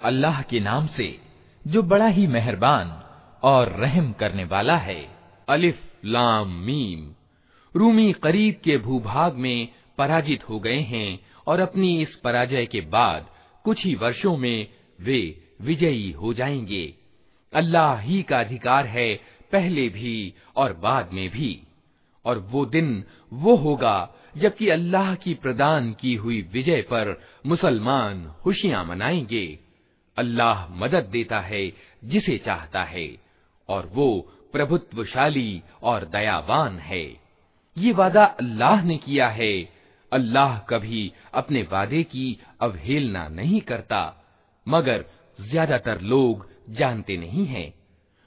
अल्लाह के नाम से जो बड़ा ही मेहरबान और रहम करने वाला है अलिफ लाम मीम रूमी करीब के भूभाग में पराजित हो गए हैं और अपनी इस पराजय के बाद कुछ ही वर्षों में वे विजयी हो जाएँगे। अल्लाह ही का अधिकार है पहले भी और बाद में भी। और वो दिन वो होगा, जबकि अल्लाह की प्रदान की हुई विजय पर मुसलमान खुशियाँ मनाएँगे। अल्लाह मदद देता है जिसे चाहता है, और वो प्रभुत्वशाली और दयावान है। ये वादा अल्लाह ने किया है। अल्लाह कभी अपने वादे की अवहेलना नहीं करता। मगर ज्यादातर लोग जानते नहीं हैं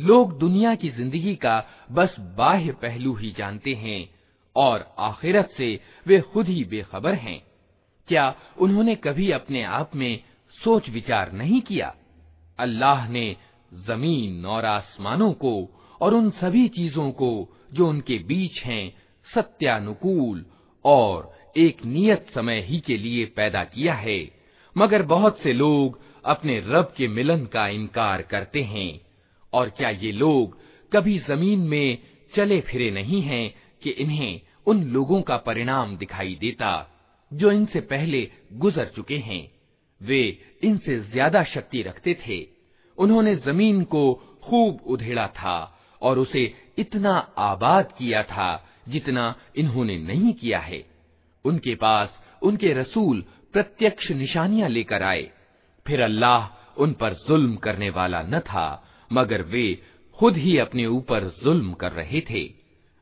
लोग दुनिया की जिंदगी का बस बाह्य पहलू ही जानते हैं और आखिरत से वे खुद ही बेखबर हैं क्या उन्होंने कभी अपने आप में सोच विचार नहीं किया अल्लाह ने जमीन और आसमानों को और उन सभी चीज़ों को जो उनके बीच हैं, सत्यानुकूल और एक नियत समय ही के लिए पैदा किया है। मगर बहुत से लोग अपने रब के मिलन का इनकार करते हैं। और क्या ये लोग कभी ज़मीन में चले फिरे नहीं हैं कि इन्हें उन लोगों का परिणाम दिखाई देता, जो इनसे पहले गुजर चुके हैं? वे इनसे ज़्यादा शक्ति रखते थे। उन्होंने ज़मीन को खूब उधेड़ा था। और उसे इतना आबाद किया था जितना इन्होंने नहीं किया है उनके पास उनके रसूल प्रत्यक्ष निशानियां लेकर आए फिर अल्लाह उन पर जुल्म करने वाला न था मगर वे खुद ही अपने ऊपर जुल्म कर रहे थे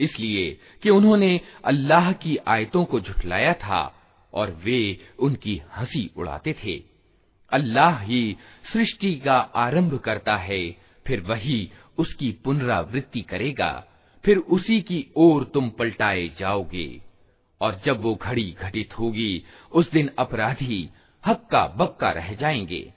इसलिए कि उन्होंने अल्लाह की आयतों को झुठलाया था और वे उनकी हँसी उड़ाते थे। अल्लाह ही सृष्टि का आरंभ करता है, फिर वही उसकी पुनरावृत्ति करेगा, फिर उसी की ओर तुम पलटाए जाओगे। और जब वो घड़ी घटित होगी, उस दिन अपराधी हक्का बक्का रह जाएँगे।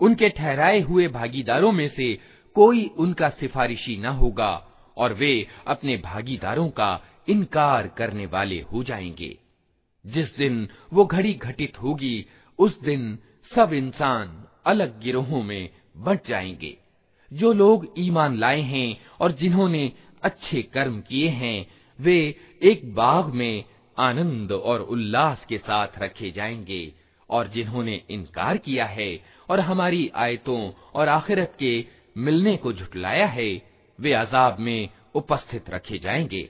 उनके ठहराए हुए भागीदारों में से कोई उनका सिफारिशी न होगा और वे अपने भागीदारों का इनकार करने वाले हो जाएँगे। जिस दिन वो घड़ी घटित होगी, उस दिन सब इंसान अलग गिरोहों में बंट जाएँगे। जो लोग ईमान लाए हैं और जिन्होंने अच्छे कर्म किए हैं, वे एक बाग में आनंद और उल्लास के साथ रखे जाएँगे और जिन्होंने इनकार किया है और हमारी आयतों और आखिरत के मिलने को झुटलाया है वे अजाब में उपस्थित रखे जाएंगे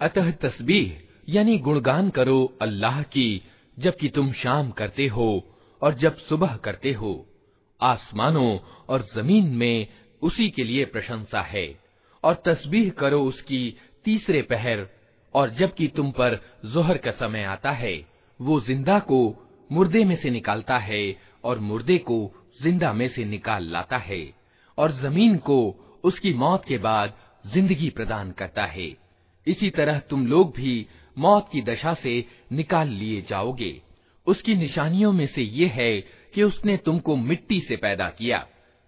अतः तस्बीह यानी गुणगान करो अल्लाह की जबकि तुम शाम करते हो और जब सुबह करते हो, आसमानों और ज़मीन में उसी के लिए प्रशंसा है, और तस्बीह करो उसकी तीसरे पहर, और जबकि तुम पर जोहर का समय आता है, वो ज़िंदा को मुर्दे में से निकालता है, और मुर्दे को ज़िंदा में से निकाल लाता है, और ज़मीन को उसकी मौत के बाद ज़िंदगी प्रदान करता है। इसी तरह तुम लोग भी मौत की दशा से निकाल लिए जाओगे। उसकी निशानियों में से ये है कि उसने तुमको मिट्टी से पैदा किया।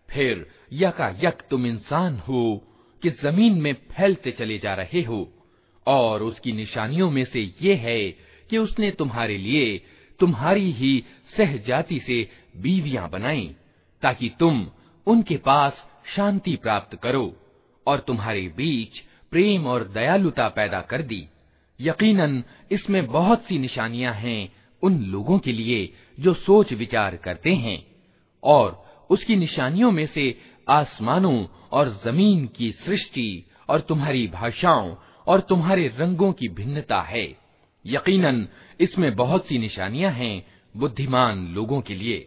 फिर यकायक तुम इंसान हो कि ज़मीन में फैलते चले जा रहे हो। और उसकी निशानियों में से ये है कि उसने तुम्हारे लिए तुम्हारी ही सहजाति से बीवियाँ बनाई, ताकि तुम उनके पास शांति प्राप्त करो और तुम्हारे बीच प्रेम और दयालुता पैदा कर दी। यकीनन इसमें बहुत सी निशानियां हैं उन लोगों के लिए जो सोच विचार करते हैं और उसकी निशानियों में से आसमानों और जमीन की सृष्टि और तुम्हारी भाषाओं और तुम्हारे रंगों की भिन्नता है यकीनन इसमें बहुत सी निशानियां हैं बुद्धिमान लोगों के लिए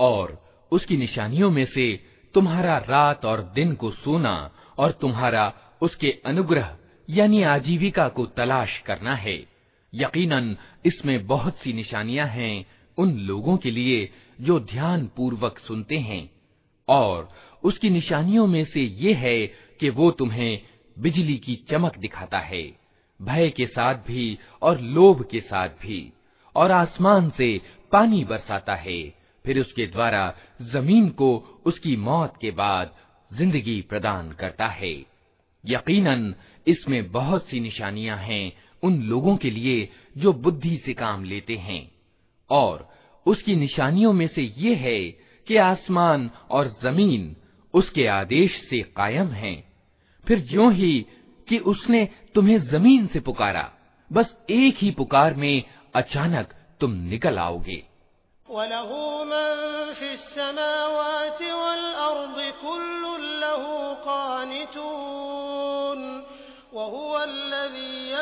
और उसकी निशानियों में से तुम्हारा रात और दिन को सोना और तुम्हारा उसके अनुग्रह यानी आजीविका को तलाश करना है यकीनन, इसमें बहुत सी निशानियाँ हैं उन लोगों के लिए जो ध्यान पूर्वक सुनते हैं। और उसकी निशानियों में से ये है कि वो तुम्हें बिजली की चमक दिखाता है, भय के साथ भी और लोभ के साथ भी, और आसमान से पानी बरसाता है। फिर उसके द्वारा ज़मीन को उसकी मौत के बाद ज़िंदगी प्रदान करता है। यकीनन, इसमें बहुत सी निशानियाँ हैं उन लोगों के लिए जो बुद्धि से काम लेते हैं। और उसकी निशानियों में से ये है कि आसमान और ज़मीन उसके आदेश से कायम हैं। फिर ज्यो ही कि उसने तुम्हें ज़मीन से पुकारा, बस एक ही पुकार में अचानक तुम निकल आओगे।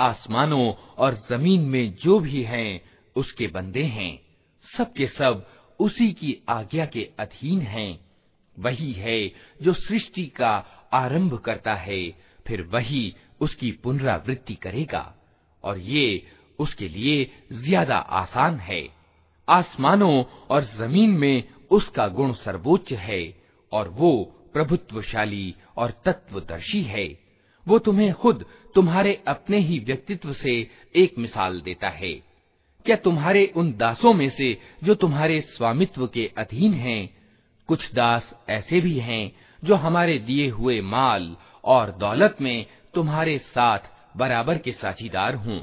आसमानों और ज़मीन में जो भी हैं, उसके बंदे हैं। सब के सब उसी की आज्ञा के अधीन हैं। वही है जो सृष्टि का आरंभ करता है, फिर वही उसकी पुनरावृत्ति करेगा। और ये उसके लिए ज़्यादा आसान है। आसमानों और ज़मीन में उसका गुण सर्वोच्च है, और वो प्रभुत्वशाली और तत्वदर्शी है। वो तुम्हें खुद तुम्हारे अपने ही व्यक्तित्व से एक मिसाल देता है। क्या तुम्हारे उन दासों में से जो तुम्हारे स्वामित्व के अधीन हैं, कुछ दास ऐसे भी हैं जो हमारे दिए हुए माल और दौलत में तुम्हारे साथ बराबर के साझीदार हों,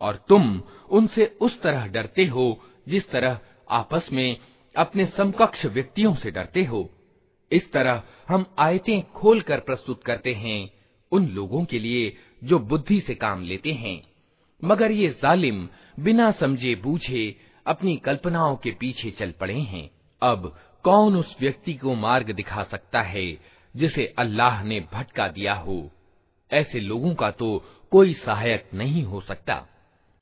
और तुम उनसे उस तरह डरते हो जिस तरह आपस में अपने समकक्ष व्यक्तियों से डरते हो। इस तरह हम आयतें खोलकर प्रस्तुत करते हैं उन लोगों के लिए जो बुद्धि से काम लेते हैं। मगर ये जालिम बिना समझे बूझे अपनी कल्पनाओं के पीछे चल पड़े हैं। अब कौन उस व्यक्ति को मार्ग दिखा सकता है जिसे अल्लाह ने भटका दिया हो? ऐसे लोगों का तो कोई सहायक नहीं हो सकता।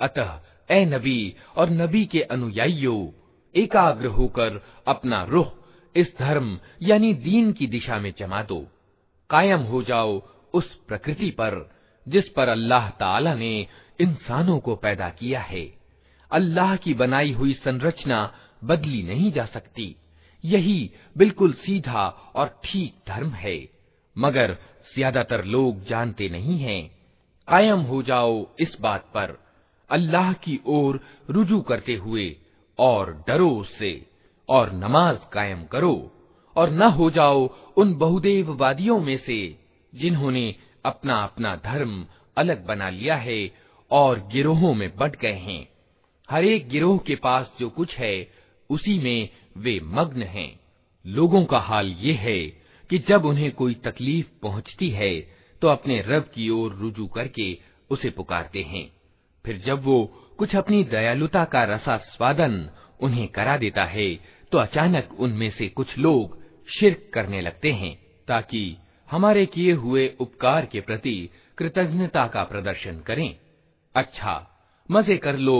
अतः ए नबी और नबी के अनुयायियों एकाग्र होकर अपना रुख इस धर्म यानी दीन की दिशा में जमा दो कायम हो जाओ उस प्रकृति पर जिस पर अल्लाह ताला ने इंसानों को पैदा किया है अल्लाह की बनाई हुई संरचना बदली नहीं जा सकती। यही बिल्कुल सीधा और ठीक धर्म है। मगर ज़्यादातर लोग जानते नहीं हैं। कायम हो जाओ इस बात पर। अल्लाह की ओर रुजू करते हुए और डरो उससे और नमाज़ कायम करो और न हो जाओ उन बहुदेववादियों में से जिन्होंने अपना अपना धर्म अलग बना लिया है और गिरोहों में बट गए हैं। हर एक गिरोह के पास जो कुछ है, उसी में वे मग्न हैं। लोगों का हाल ये है कि जब उन्हें कोई तकलीफ़ पहुँचती है तो अपने रब की ओर रुजू करके उसे पुकारते हैं। फिर जब वो कुछ अपनी दयालुता का रसा स्वादन उन्हें करा देता है तो अचानक उनमें से कुछ लोग शिरक करने लगते हैं, ताकि हमारे किए हुए उपकार के प्रति कृतज्ञता का प्रदर्शन करें। अच्छा मज़े कर लो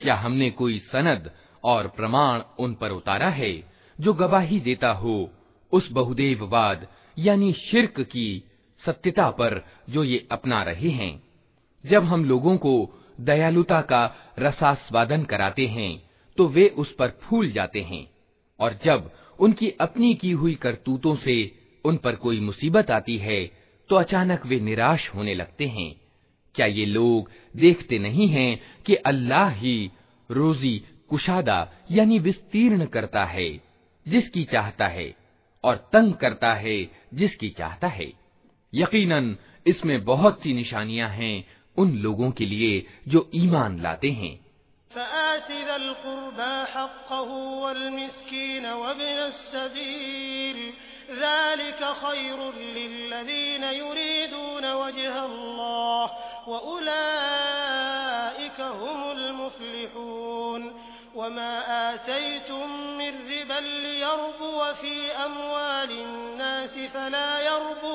क्या हमने कोई सनद और प्रमाण उन पर उतारा है जो गवाही देता हो उस बहुदेववाद यानी शिरक की सत्यता पर जो ये अपना रहे हैं जब हम लोगों को दयालुता का रसास्वादन कराते हैं तो वे उस पर फूल जाते हैं। और जब उनकी अपनी की हुई करतूतों से उन पर कोई मुसीबत आती है तो अचानक वे निराश होने लगते हैं। क्या ये लोग देखते नहीं हैं कि अल्लाह ही रोजी कुशादा यानी विस्तीर्ण करता है, जिसकी चाहता है, और तंग करता है जिसकी चाहता है। यकीनन इसमें बहुत सी निशानियाँ हैं उन लोगों के लिए जो ईमान लाते हैं वमा आतैतुम मिन रिबन लियरबु फी अमवालिन नास फला यरबु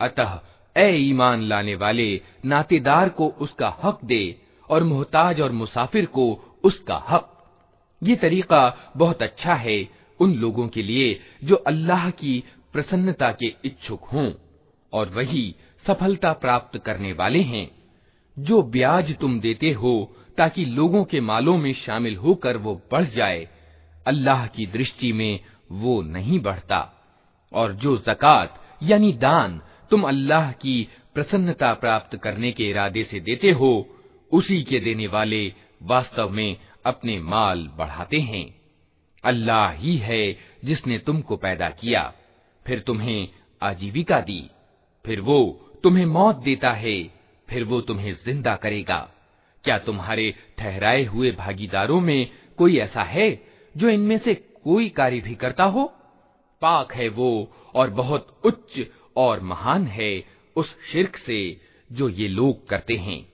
अतः ए ईमान लाने वाले नातेदार को उसका हक दे और मोहताज और मुसाफिर को उसका हक ये तरीका बहुत अच्छा है उन लोगों के लिए जो अल्लाह की प्रसन्नता के इच्छुक हों और वही सफलता प्राप्त करने वाले हैं जो ब्याज तुम देते हो ताकि लोगों के मालों में शामिल होकर वो बढ़ जाए। अल्लाह की दृष्टि में वो नहीं बढ़ता। और जो जक़ात, यानी दान, तुम अल्लाह की प्रसन्नता प्राप्त करने के इरादे से देते हो, उसी के देने वाले वास्तव में अपने माल बढ़ाते हैं। अल्लाह ही है जिसने तुमको पैदा किया, फिर तुम्हें आजीविका दी, फिर वो तुम्हें मौत देता है, फिर वो तुम्हें ज़िंदा करेगा। क्या तुम्हारे ठहराए हुए भागीदारों में कोई ऐसा है जो इनमें से कोई कार्य भी करता हो? पाक है वो और बहुत उच्च और महान है उस शिरक से जो ये लोग करते हैं।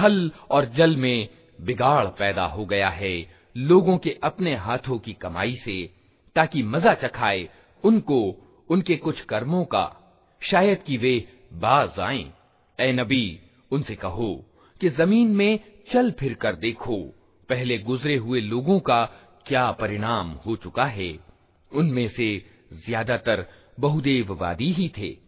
थल और जल में बिगाड़ पैदा हो गया है लोगों के अपने हाथों की कमाई से, ताकि मज़ा चखाए उनको, उनके कुछ कर्मों का, शायद कि वे बाज आए। ए नबी, उनसे कहो कि ज़मीन में चल फिर कर देखो, पहले गुजरे हुए लोगों का क्या परिणाम हो चुका है? उनमें से ज़्यादातर बहुदेववादी ही थे।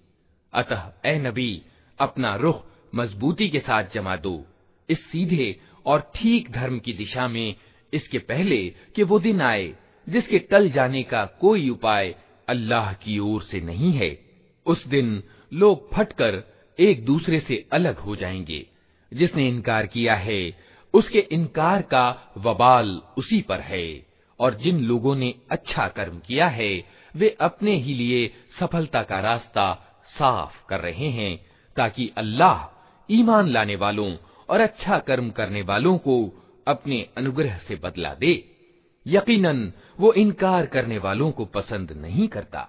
अतः ए नबी, अपना रुख मजबूती के साथ जमा दो। इस सीधे और ठीक धर्म की दिशा में इसके पहले कि वो दिन आए, जिसके टल जाने का कोई उपाय अल्लाह की ओर से नहीं है, उस दिन लोग फटकर एक दूसरे से अलग हो जाएँगे। जिसने इनकार किया है, उसके इनकार का वबाल उसी पर है। और जिन लोगों ने अच्छा कर्म किया है, वे अपने ही लिए सफलता का रास्ता साफ़ कर रहे हैं ताकि अल्लाह ईमान लाने वालों और अच्छा कर्म करने वालों को अपने अनुग्रह से बदला दे। यकीनन, वो इनकार करने वालों को पसंद नहीं करता।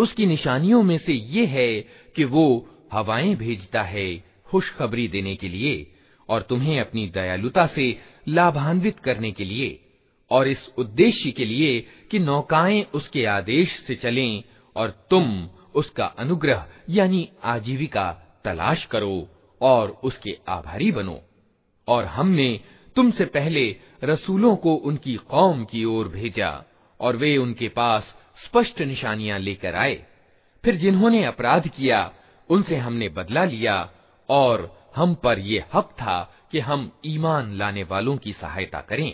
उसकी निशानियों में से ये है कि वो हवाएँ भेजता है खुशखबरी देने के लिए और तुम्हें अपनी दयालुता से लाभान्वित करने के लिए और इस उद्देश्य के लिए कि नौकाएँ उसके आदेश से चलें और तुम उसका अनुग्रह, यानी आजीविका, तलाश करो और उसके आभारी बनो। और हमने तुमसे पहले रसूलों को उनकी कौम की ओर भेजा और वे उनके पास स्पष्ट निशानियां लेकर आए फिर जिन्होंने अपराध किया उनसे हमने बदला लिया और हम पर ये हक था कि हम ईमान लाने वालों की सहायता करें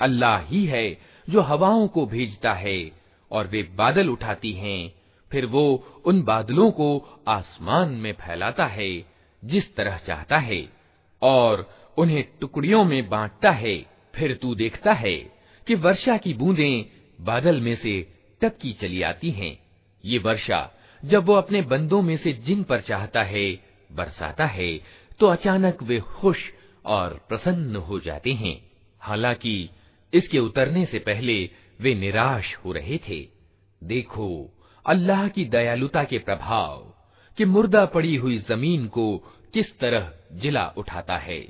अल्लाह ही है जो हवाओं को भेजता है और वे बादल उठाती हैं फिर वो उन बादलों को आसमान में फैलाता है जिस तरह चाहता है और उन्हें टुकड़ियों में बांटता है फिर तू देखता है कि वर्षा की बूंदें बादल में से टपकी चली आती हैं। ये वर्षा, जब वो अपने बंदों में से जिन पर चाहता है, बरसाता है तो अचानक वे खुश और प्रसन्न हो जाते हैं। हालाँकि इसके उतरने से पहले वे निराश हो रहे थे। देखो, अल्लाह की दयालुता के प्रभाव कि मुर्दा पड़ी हुई ज़मीन को किस तरह जिला उठाता है।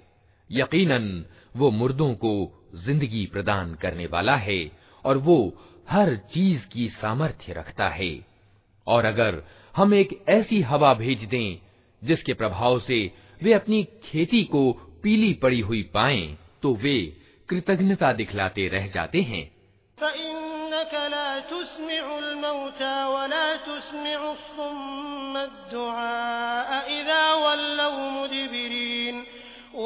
यकीनन, वो मुर्दों को ज़िंदगी प्रदान करने वाला है और वो हर चीज़ की सामर्थ्य रखता है। और अगर हम एक ऐसी हवा भेज दें जिसके प्रभाव से वे अपनी खेती को पीली पड़ी हुई पाएँ, तो वे कृतज्ञता दिखलाते रह जाते हैं।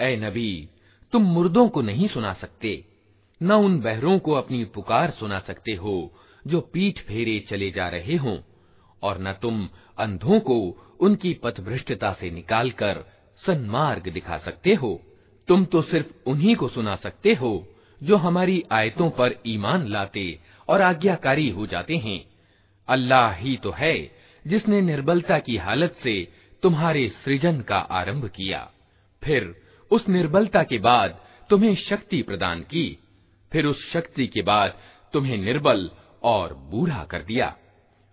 ए नबी, तुम मुर्दों को नहीं सुना सकते, न उन बहरों को अपनी पुकार सुना सकते हो, जो पीठ फेरे चले जा रहे हो, और न तुम अंधों को उनकी पथभ्रष्टता से निकालकर सन्मार्ग दिखा सकते हो। तुम तो सिर्फ़ उन्हीं को सुना सकते हो, जो हमारी आयतों पर ईमान लाते और आज्ञाकारी हो जाते हैं। अल्लाह ही तो है, जिसने निर्बलता की हालत से तुम्हारे सृजन का आरंभ किया। फिर उस निर्बलता के बाद तुम्हें शक्ति प्रदान की। फिर उस शक्ति के बाद तुम्हें निर्बल और बूढ़ा कर दिया।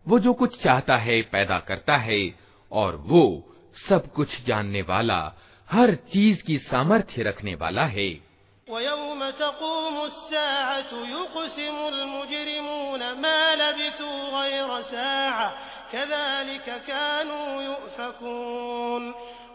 वो जो कुछ चाहता है, पैदा करता है, और वो सब कुछ जानने वाला, हर चीज़ की सामर्थ्य रखने वाला है।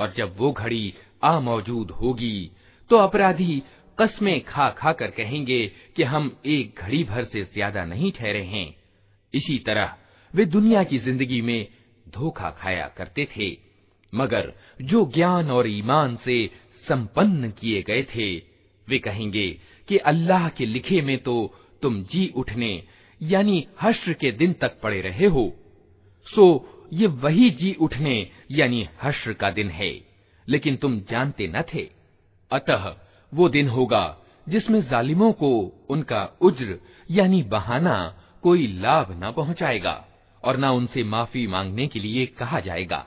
और जब वो घड़ी आ मौजूद होगी तो अपराधी कस्में खा खा कर कहेंगे कि हम एक घड़ी भर से ज़्यादा नहीं ठहरे हैं। इसी तरह वे दुनिया की ज़िंदगी में धोखा खाया करते थे, मगर जो ज्ञान और ईमान से संपन्न किए गए थे, वे कहेंगे कि अल्लाह के लिखे में तो तुम जी उठने, यानी हश्र के दिन तक पड़े रहे हो। सो ये वही जी उठने, यानी हश्र का दिन है। लेकिन तुम जानते न थे। अतः वो दिन होगा जिसमें जालिमों को उनका उज्र, यानी बहाना, कोई लाभ न पहुंचाएगा, और न उनसे माफ़ी मांगने के लिए कहा जाएगा।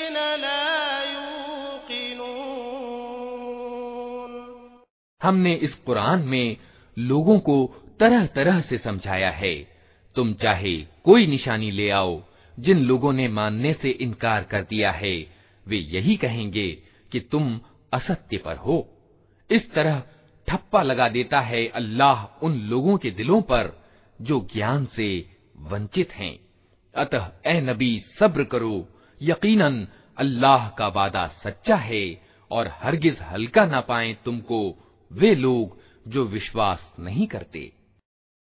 हमने इस कुरान में लोगों को तरह तरह से समझाया है। तुम चाहे कोई निशानी ले आओ, जिन लोगों ने मानने से इनकार कर दिया है, वे यही कहेंगे कि तुम असत्य पर हो। इस तरह ठप्पा लगा देता है अल्लाह उन लोगों के दिलों पर जो ज्ञान से वंचित हैं। अतः, ए नबी, सब्र करो। यकीनन, अल्लाह का वादा सच्चा है और हरगिज हल्का ना पाए तुमको वे लोग जो विश्वास नहीं करते।